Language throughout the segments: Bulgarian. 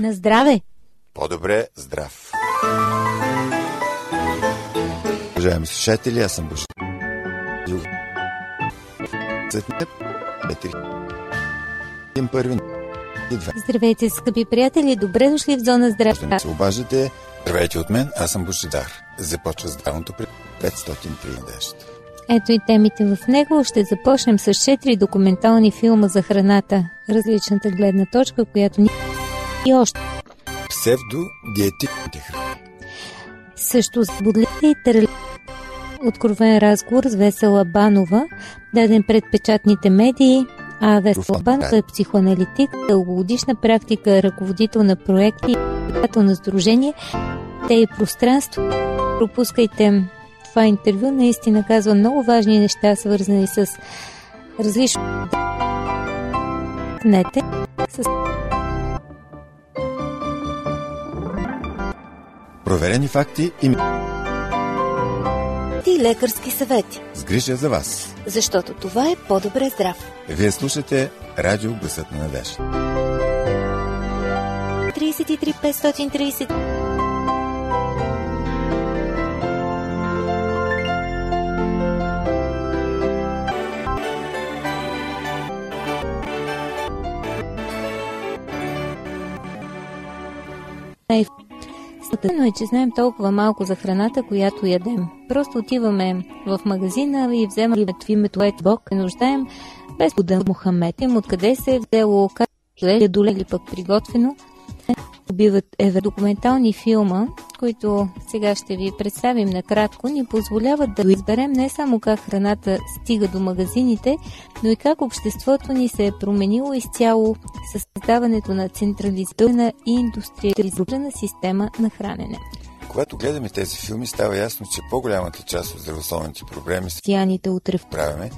На здраве! По-добре здрав! Уважаеми слушатели, аз съм Бош. Първи Здравейте, скъпи приятели! Добре дошли в зона здраве. се обаждате. Здравейте от мен, аз съм Божидар. Започва здравното при 503 надежда. Ето и темите в него. Ще започнем с 4 документални филма за храната. Различната гледна точка, която ни... И още. Псевдодиетичните храни. Също с бодлите и търли. Откровен разговор с Весела Банова, даден пред печатните медии. А Весела Банова е психоаналитик, дългогодишна практика, ръководител на проекти, председател на сдружение, те и пространство. Пропускайте това интервю, наистина казва много важни неща, свързани с различни Нете, с Проверени факти и и лекарски съвети, с грижа за вас. защото това е по-добре здрав. Вие слушате Радио Гласът на надежда. 33 530 Тъпно е, че знаем толкова малко за храната, която ядем. Просто отиваме в магазина и вземаме името Ет Бог, не нуждаем без Буда Мухамед. Откъде се е взело, как е доле или пък приготвено. Убиват евро документални филма, които сега ще ви представим накратко, ни позволяват да изберем не само как храната стига до магазините, но и как обществото ни се е променило изцяло с създаването на централизирана и индустриализирана система на хранене. Когато гледаме тези филми, става ясно, че по-голямата част от здравословните проблеми, с Сияните утре правиме,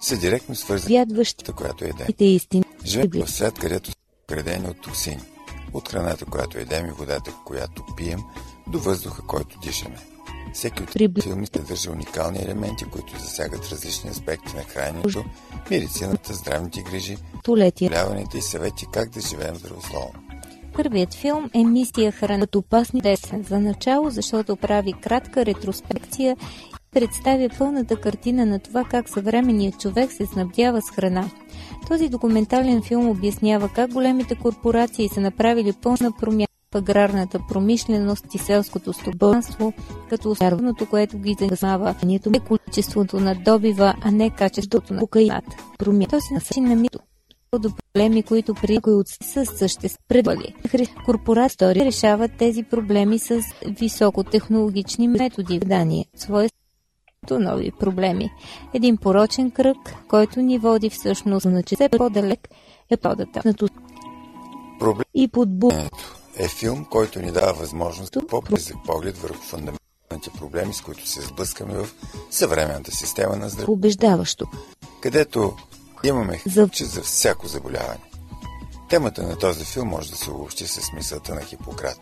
са директно свързани с която едем. истини. Живеем в свят, където са градени от токсини. От храната, която едем и водата, която пием, до въздуха, който дишаме. Всеки от Прибли- филмите държа уникални елементи, които засягат различни аспекти на храненето, медицината, здравните грижи, заболяванията и съвети как да живеем здравословно. Първият филм е Мисия храна от опасни десен за начало, защото прави кратка ретроспекция представя пълната картина на това как съвременният човек се снабдява с храна. Този документален филм обяснява как големите корпорации са направили пълна промяна в аграрната промишленост и селското стопанство, като основното, което ги занимава, нито е количеството на добива, а не качеството на кокаината. Промяна. Този начин на мито до проблеми, които при някои от са съществували. Корпорации решават тези проблеми с високотехнологични методи в дание. Своето нови проблеми. Един порочен кръг, който ни води всъщност на че все по-далек е подата. Проблемът И подбу е филм, който ни дава възможност за по-близък поглед върху фундаменталните проблеми, с които се сблъскаме в съвременната система на здраве, убеждаващо. където имаме За- че за всяко заболяване. Темата на този филм може да се обобщи с мисълта на Хипократ.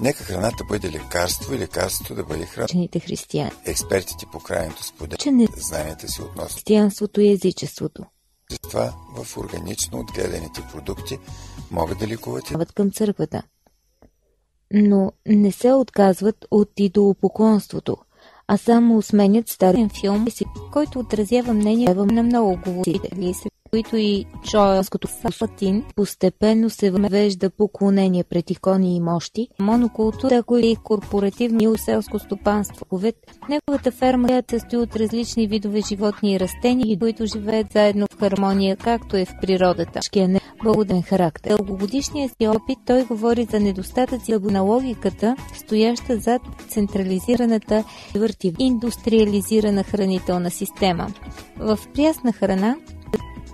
Нека храната бъде лекарство и лекарството да бъде храна. Учените християни. Експертите по крайното споделят не знанията си относно християнството и езичеството. това в органично отгледаните продукти могат да лекуват и към църквата. Но не се отказват от идолопоклонството, а само сменят старен филм, който отразява мнение на много говорители, които и Джоелското Фатин постепенно се въвежда поклонение пред икони и мощи, монокултура, които и корпоративно и селско стопанство. Неговата ферма се състои от различни видове животни и растения, които живеят заедно в хармония, както е в природата. Шкия не благоден характер. Дългогодишния си опит той говори за недостатъци на логиката, стояща зад централизираната върти индустриализирана хранителна система. В прясна храна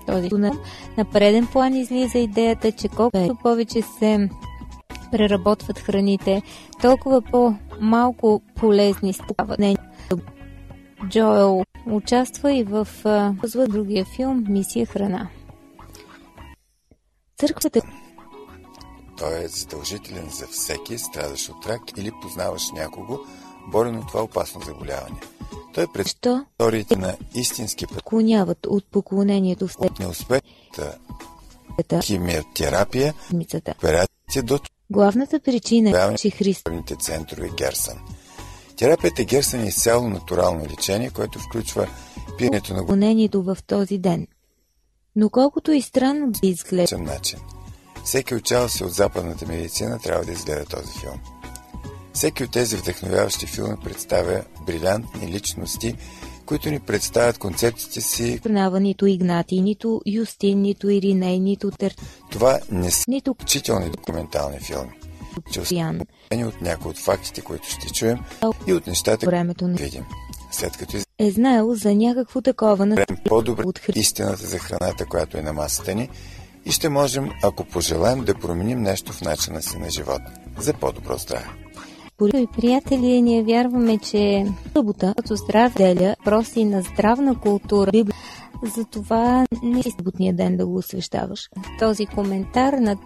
този тунел на преден план излиза идеята, че колкото повече се преработват храните, толкова по-малко полезни стават. Джоел участва и в в другия филм Мисия храна. Църквата той е задължителен за всеки страдащ от рак или познаваш някого, борен от това опасно заболяване. Той пред историите на истински път клоняват от поклонението в от неуспехната света химиотерапия, операция до Главната причина е, че Христос Терапевтните центрове Герсън. Терапията Герсън е изцяло натурално лечение, което включва пиенето на изпълнението в този ден. Но колкото и странно да изглежда, начин. Всеки учал се от западната медицина трябва да изгледа този филм. Всеки от тези вдъхновяващи филми представя брилянтни личности, които ни представят концепциите си. признава нито Игнатий, нито Юстин, нито Ириней, нито Тер, Това не са нито учителни документални филми, освободени от някои от фактите, които ще чуем и от нещата, Времето не видим. След като е знаел за някакво такова на по-добре от Хри... истината за храната, която е на масата ни и ще можем, ако пожелаем, да променим нещо в начина си на живот за по-добро здраве. И приятели, ние вярваме, че събота като здрав деля, проси на здравна култура, Библия. Затова не е съботния ден да го освещаваш. Този коментар на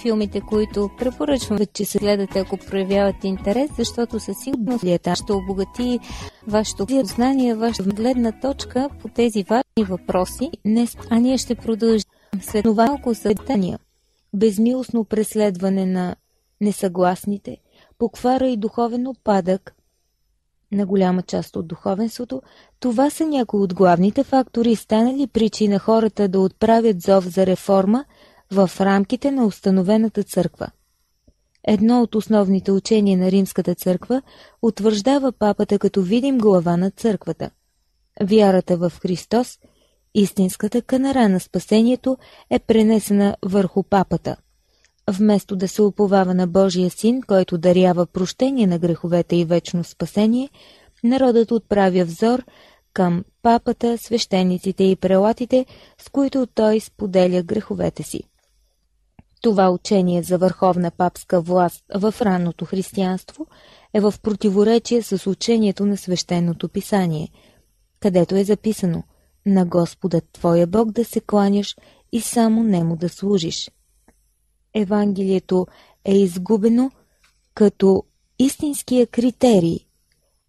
филмите, които препоръчвам, че се гледате, ако проявявате интерес, защото със сигурност лията ще обогати вашето знание, вашата гледна точка по тези важни въпроси. Днес, а ние ще продължим след това малко съдания. Безмилостно преследване на несъгласните, поквара и духовен опадък на голяма част от духовенството, това са някои от главните фактори, станали причина хората да отправят зов за реформа в рамките на установената църква. Едно от основните учения на Римската църква утвърждава папата като видим глава на църквата. Вярата в Христос, истинската канара на спасението, е пренесена върху папата. Вместо да се уповава на Божия син, който дарява прощение на греховете и вечно спасение, народът отправя взор към папата, свещениците и прелатите, с които той споделя греховете си. Това учение за върховна папска власт в ранното християнство е в противоречие с учението на свещеното писание, където е записано «На Господа Твоя Бог да се кланяш и само Нему да служиш». Евангелието е изгубено като истинския критерий,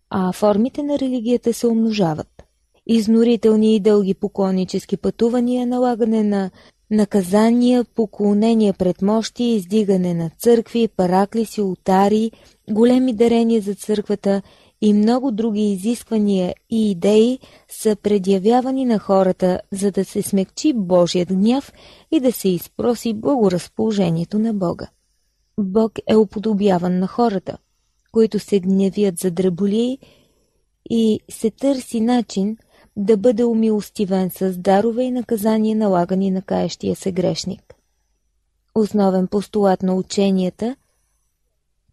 а формите на религията се умножават. Изнорителни и дълги поклоннически пътувания, налагане на наказания, поклонения пред мощи, издигане на църкви, параклиси, ултари, големи дарения за църквата и много други изисквания и идеи са предявявани на хората, за да се смекчи Божият гняв и да се изпроси благоразположението на Бога. Бог е уподобяван на хората, които се гневят за дреболии и се търси начин да бъде умилостивен с дарове и наказания налагани на каещия се грешник. Основен постулат на ученията,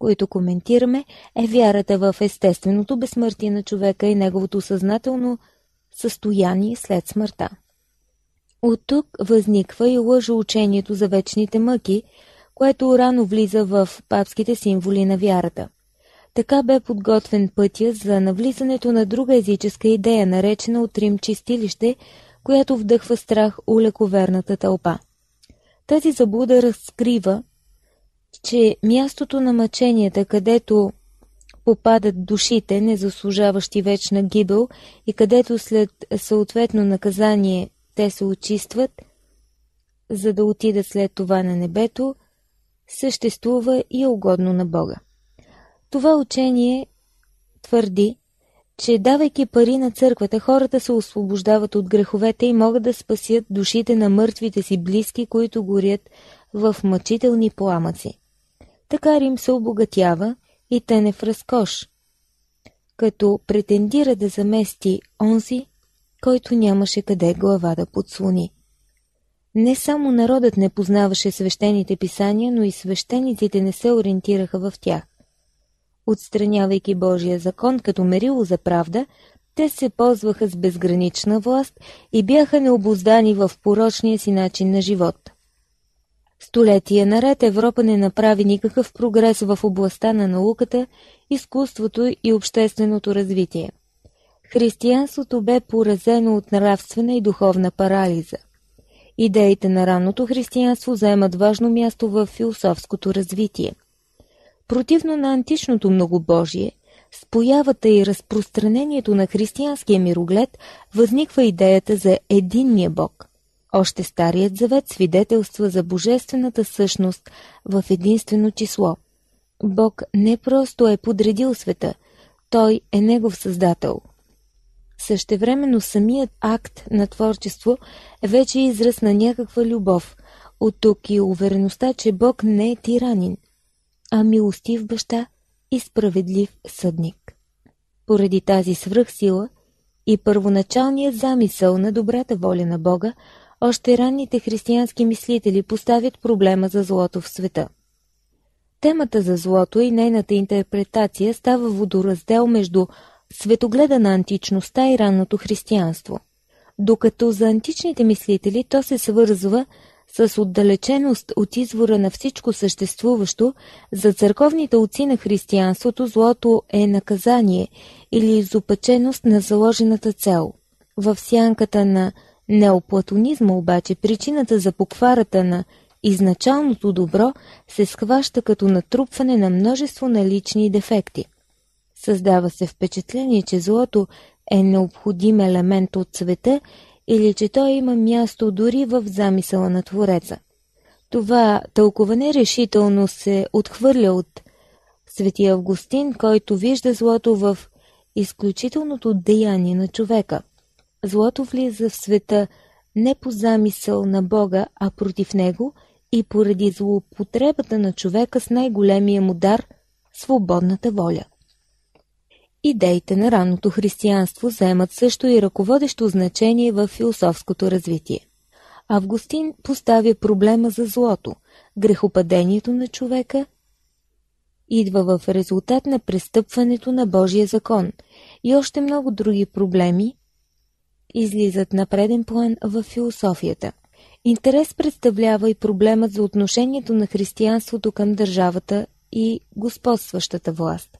които коментираме, е вярата в естественото безсмъртие на човека и неговото съзнателно състояние след смъртта. От тук възниква и лъжа учението за вечните мъки, което рано влиза в папските символи на вярата – така бе подготвен пътя за навлизането на друга езическа идея, наречена от Рим чистилище, която вдъхва страх у лековерната тълпа. Тази заблуда разкрива, че мястото на мъченията, където попадат душите, незаслужаващи вечна гибел и където след съответно наказание те се очистват, за да отидат след това на небето, съществува и е угодно на Бога. Това учение твърди, че давайки пари на църквата, хората се освобождават от греховете и могат да спасят душите на мъртвите си близки, които горят в мъчителни пламъци. Така Рим се обогатява и тене в разкош, като претендира да замести онзи, който нямаше къде глава да подслони. Не само народът не познаваше свещените писания, но и свещениците не се ориентираха в тях. Отстранявайки Божия закон като мерило за правда, те се ползваха с безгранична власт и бяха необоздани в порочния си начин на живот. Столетия наред Европа не направи никакъв прогрес в областта на науката, изкуството и общественото развитие. Християнството бе поразено от нравствена и духовна парализа. Идеите на ранното християнство заемат важно място в философското развитие. Противно на античното многобожие, с появата и разпространението на християнския мироглед възниква идеята за единния Бог. Още Старият завет свидетелства за божествената същност в единствено число. Бог не просто е подредил света, Той е Негов създател. Същевременно самият акт на творчество е вече израз на някаква любов. От тук и увереността, че Бог не е тиранин, а милостив баща и справедлив съдник. Поради тази свръхсила и първоначалният замисъл на добрата воля на Бога, още ранните християнски мислители поставят проблема за злото в света. Темата за злото и нейната интерпретация става водораздел между светогледа на античността и ранното християнство. Докато за античните мислители то се свързва с отдалеченост от извора на всичко съществуващо, за църковните отци на християнството злото е наказание или изопаченост на заложената цел. В сянката на неоплатонизма обаче причината за покварата на изначалното добро се схваща като натрупване на множество налични дефекти. Създава се впечатление, че злото е необходим елемент от света или че той има място дори в замисъла на Твореца. Това тълкуване решително се отхвърля от Свети Августин, който вижда злото в изключителното деяние на човека. Злото влиза в света не по замисъл на Бога, а против него и поради злоупотребата на човека с най-големия му дар – свободната воля. Идеите на ранното християнство заемат също и ръководещо значение в философското развитие. Августин поставя проблема за злото, грехопадението на човека идва в резултат на престъпването на Божия закон и още много други проблеми излизат на преден план в философията. Интерес представлява и проблемът за отношението на християнството към държавата и господстващата власт.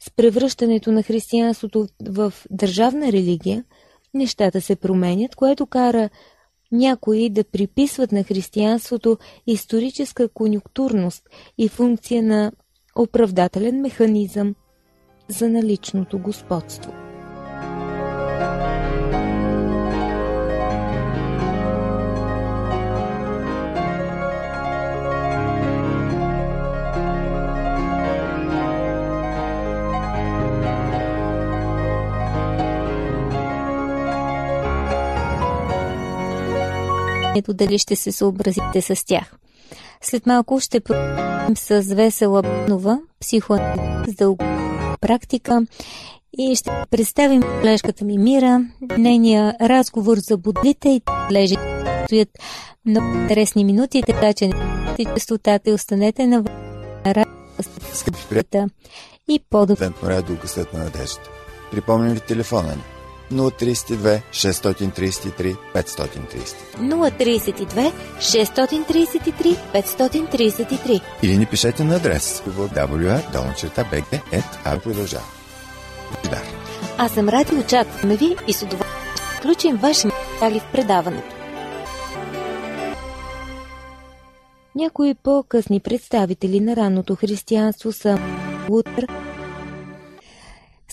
С превръщането на християнството в държавна религия, нещата се променят, което кара някои да приписват на християнството историческа конюнктурност и функция на оправдателен механизъм за наличното господство. Ето дали ще се съобразите с тях. След малко ще продължим с Весела Нова, психоанализ, дълго практика и ще представим колежката ми Мира, нейния разговор за бодлите и лежи стоят много интересни минути, така че не частотата и останете на приятели, и по-добре. радио късът на надежда. Припомням ви телефона ни 032 633 533. 032 633 533. Или ни пишете на адрес www.dolnachерта.bg продължава. Дар. Аз съм Ради, очакваме ви и с удоволствие включим ваши материали в предаването. Някои по-късни представители на ранното християнство са Лутър,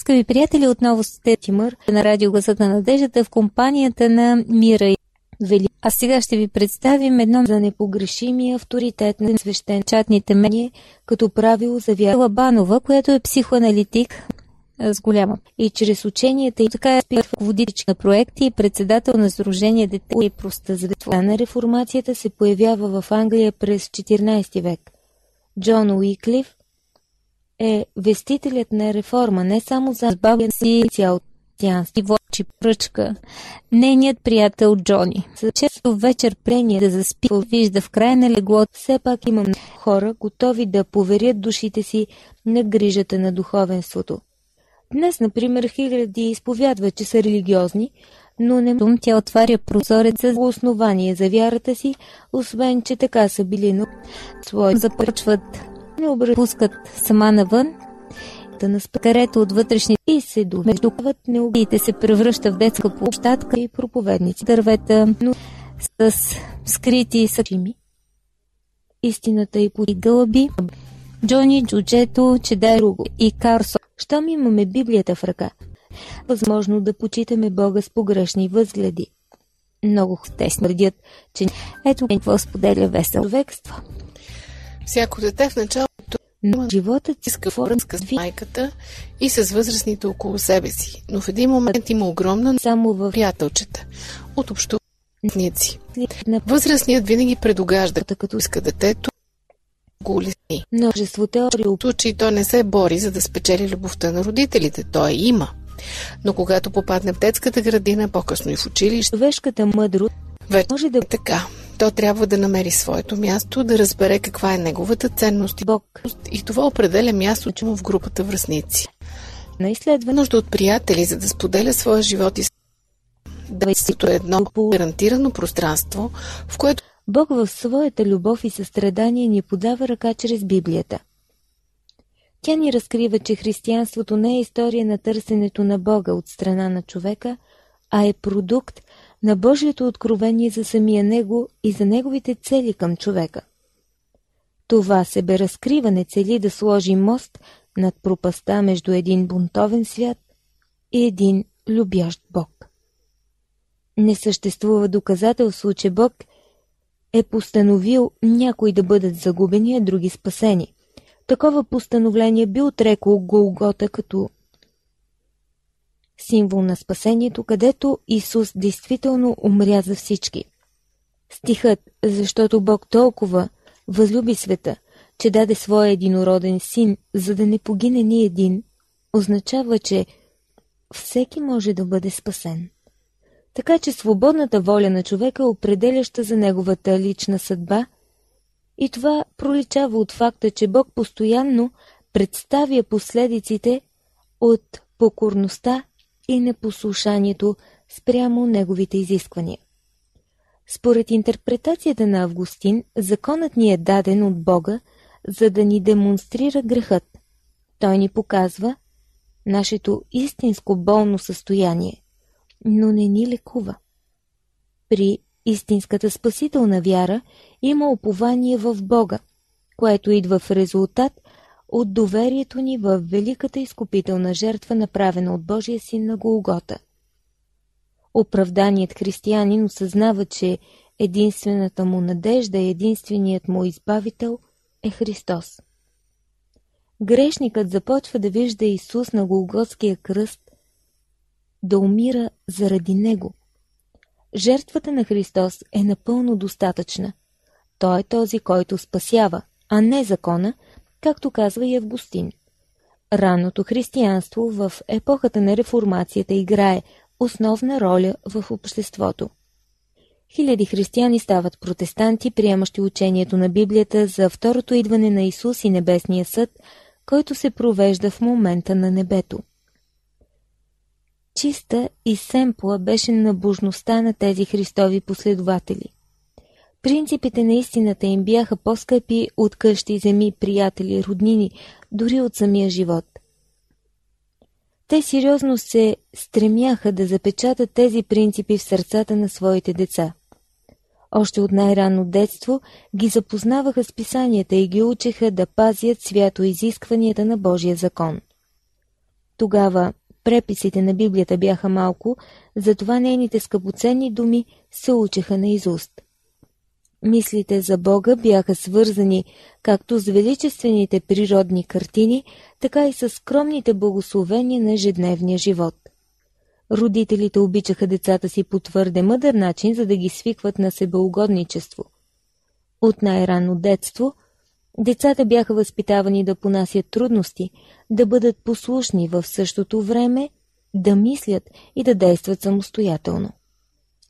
Скъпи приятели, отново сте Тимър на радио Гласът на надеждата в компанията на Мира и Вели. А сега ще ви представим едно за непогрешими авторитет на свещенчатните мнения, като правило за вяра Лабанова, която е психоаналитик с голяма. И чрез ученията и така е водичка на проекти и председател на Сдружение Дете и простазветва на реформацията се появява в Англия през 14 век. Джон Уиклиф е вестителят на реформа не само за избавен си цял тянски вочи пръчка. Нейният приятел Джони. За често вечер прения да заспи, вижда в края на леглото. Все пак имам хора, готови да поверят душите си на грижата на духовенството. Днес, например, хиляди изповядват, че са религиозни, но не Тум тя отваря прозореца за основание за вярата си, освен, че така са били на свои започват не обръпускат сама навън, да на където от вътрешни и се домеждуват неубиите се превръща в детска площадка и проповедници. Дървета но с скрити съчими. Истината и по гълъби, Джони, Джуджето, Чедаруго и Карсо. Щом имаме Библията в ръка, възможно да почитаме Бога с погрешни възгледи. Много те смърдят, че ето какво споделя весел човекство. Всяко дете в началото но животът иска връзка с майката и с възрастните около себе си, но в един момент има огромна само в приятелчета от общувници. Възрастният винаги предогажда, като иска детето го улесни. Множество теории в случай то не се бори, за да спечели любовта на родителите. Той има. Но когато попадне в детската градина, по-късно и в училище, човешката мъдрост вече може да е така. То трябва да намери своето място, да разбере каква е неговата ценност и Бог. И това определя мястото му в групата връзници. На изследване нужда от приятели, за да споделя своя живот и Детството е едно гарантирано пространство, в което Бог в своята любов и състрадание ни подава ръка чрез Библията. Тя ни разкрива, че християнството не е история на търсенето на Бога от страна на човека, а е продукт на Божието откровение за самия Него и за Неговите цели към човека. Това себеразкриване цели да сложи мост над пропаста между един бунтовен свят и един любящ Бог. Не съществува доказателство, че Бог е постановил някои да бъдат загубени, а други спасени. Такова постановление би отрекало Голгота като символ на спасението, където Исус действително умря за всички. Стихът, защото Бог толкова възлюби света, че даде своя единороден син, за да не погине ни един, означава, че всеки може да бъде спасен. Така че свободната воля на човека е определяща за неговата лична съдба и това проличава от факта, че Бог постоянно представя последиците от покорността и непослушанието спрямо неговите изисквания. Според интерпретацията на Августин, законът ни е даден от Бога, за да ни демонстрира грехът. Той ни показва нашето истинско болно състояние, но не ни лекува. При истинската спасителна вяра има упование в Бога, което идва в резултат от доверието ни в великата изкупителна жертва, направена от Божия син на Голгота. Оправданият християнин осъзнава, че единствената му надежда и единственият му избавител е Христос. Грешникът започва да вижда Исус на Голготския кръст, да умира заради него. Жертвата на Христос е напълно достатъчна. Той е този, който спасява, а не закона, както казва и Августин. Ранното християнство в епохата на реформацията играе основна роля в обществото. Хиляди християни стават протестанти, приемащи учението на Библията за второто идване на Исус и Небесния съд, който се провежда в момента на небето. Чиста и семпла беше набожността на тези Христови последователи. Принципите на истината им бяха по-скъпи от къщи, земи, приятели, роднини, дори от самия живот. Те сериозно се стремяха да запечатат тези принципи в сърцата на своите деца. Още от най-ранно детство ги запознаваха с писанията и ги учеха да пазят свято изискванията на Божия закон. Тогава преписите на Библията бяха малко, затова нейните скъпоценни думи се учеха на изуст. Мислите за Бога бяха свързани както с величествените природни картини, така и с скромните благословения на ежедневния живот. Родителите обичаха децата си по твърде мъдър начин, за да ги свикват на себеугодничество. От най-ранно детство децата бяха възпитавани да понасят трудности, да бъдат послушни в същото време, да мислят и да действат самостоятелно.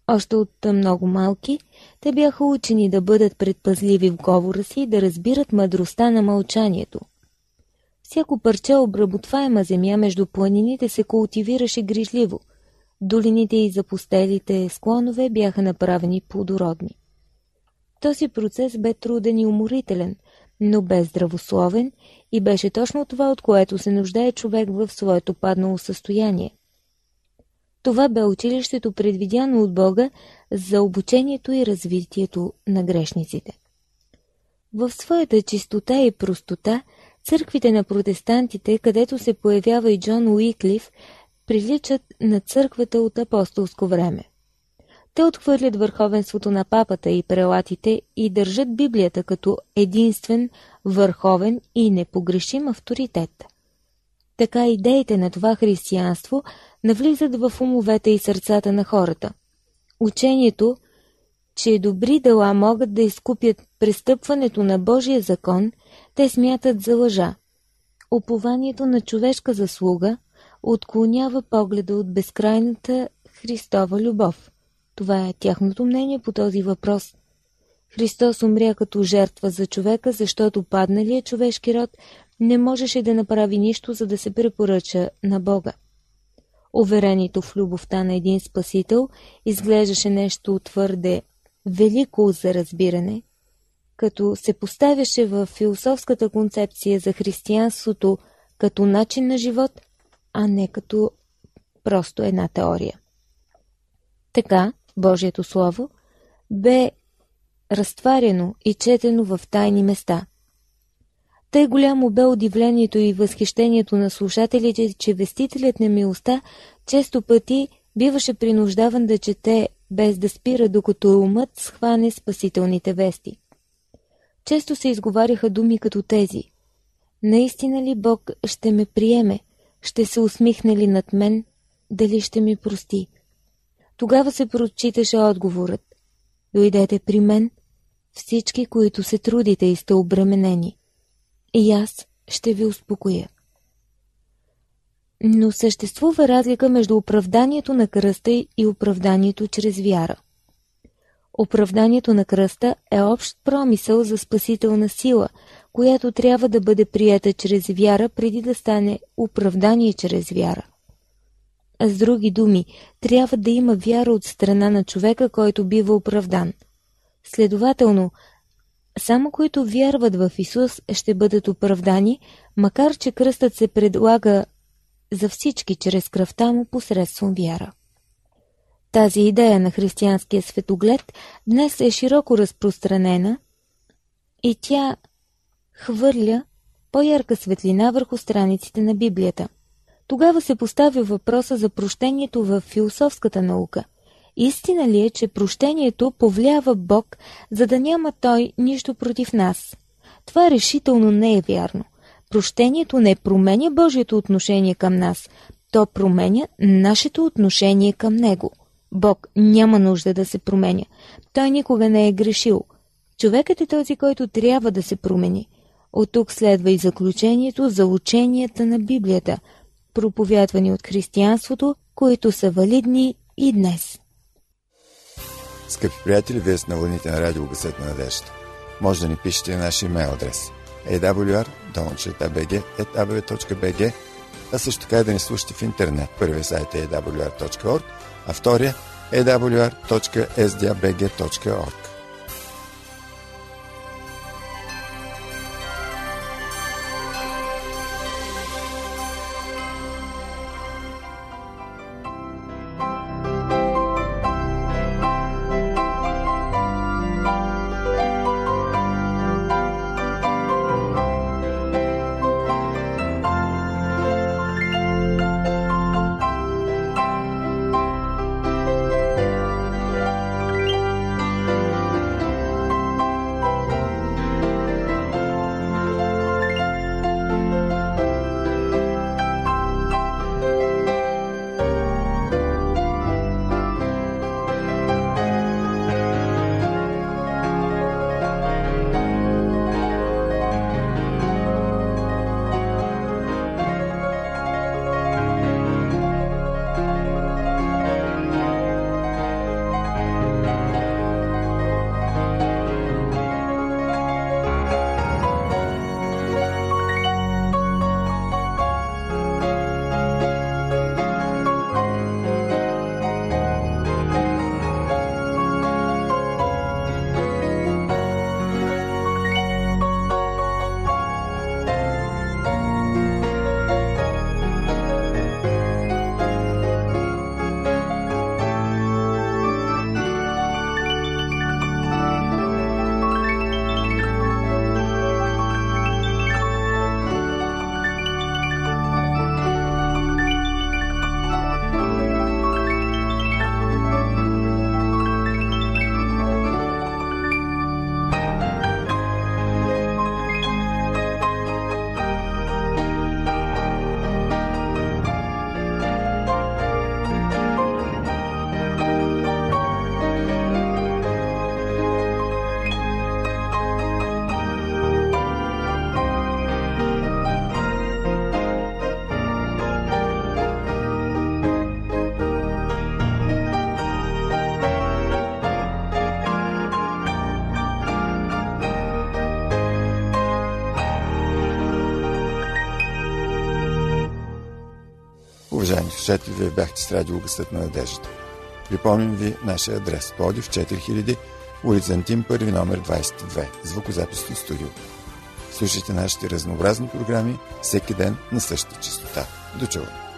Още от много малки, те бяха учени да бъдат предпазливи в говора си и да разбират мъдростта на мълчанието. Всяко парче обработваема земя между планините се култивираше грижливо. Долините и запустелите склонове бяха направени плодородни. Този процес бе труден и уморителен, но бе здравословен и беше точно това, от което се нуждае човек в своето паднало състояние – това бе училището предвидяно от Бога за обучението и развитието на грешниците. В своята чистота и простота, църквите на протестантите, където се появява и Джон Уиклиф, приличат на църквата от апостолско време. Те отхвърлят върховенството на папата и прелатите и държат Библията като единствен, върховен и непогрешим авторитет. Така идеите на това християнство навлизат в умовете и сърцата на хората. Учението, че добри дела могат да изкупят престъпването на Божия закон, те смятат за лъжа. Опованието на човешка заслуга отклонява погледа от безкрайната Христова любов. Това е тяхното мнение по този въпрос. Христос умря като жертва за човека, защото падналият човешки род не можеше да направи нищо, за да се препоръча на Бога. Уверението в любовта на един Спасител изглеждаше нещо твърде велико за разбиране, като се поставяше в философската концепция за християнството като начин на живот, а не като просто една теория. Така, Божието Слово бе разтварено и четено в тайни места. Тъй голямо бе удивлението и възхищението на слушателите, че вестителят на милостта често пъти биваше принуждаван да чете без да спира, докато умът схване спасителните вести. Често се изговаряха думи като тези. Наистина ли Бог ще ме приеме? Ще се усмихне ли над мен? Дали ще ми прости? Тогава се прочиташе отговорът. Дойдете при мен, всички, които се трудите и сте обременени. И аз ще ви успокоя. Но съществува разлика между оправданието на кръста и оправданието чрез вяра. Оправданието на кръста е общ промисъл за спасителна сила, която трябва да бъде прията чрез вяра, преди да стане оправдание чрез вяра. А с други думи, трябва да има вяра от страна на човека, който бива оправдан. Следователно, само които вярват в Исус ще бъдат оправдани, макар че кръстът се предлага за всички чрез кръвта му посредством вяра. Тази идея на християнския светоглед днес е широко разпространена и тя хвърля по-ярка светлина върху страниците на Библията. Тогава се поставя въпроса за прощението в философската наука. Истина ли е, че прощението повлява Бог, за да няма Той нищо против нас? Това решително не е вярно. Прощението не променя Божието отношение към нас, то променя нашето отношение към Него. Бог няма нужда да се променя. Той никога не е грешил. Човекът е този, който трябва да се промени. От тук следва и заключението за ученията на Библията, проповядвани от християнството, които са валидни и днес. Скъпи приятели, вие сте на вълните на радио Гъсът на надежда. Може да ни пишете на нашия имейл адрес – awr.bg, а също така и да ни слушате в интернет. Първият сайт е awr.org, а втория е awr.sdabg.org. Слушатели, вие бяхте с радио Гъстът на надеждата. Припомням ви нашия адрес. Подив 4000, улица Антим, първи номер 22, звукозаписно студио. Слушайте нашите разнообразни програми всеки ден на същата частота. До чуване!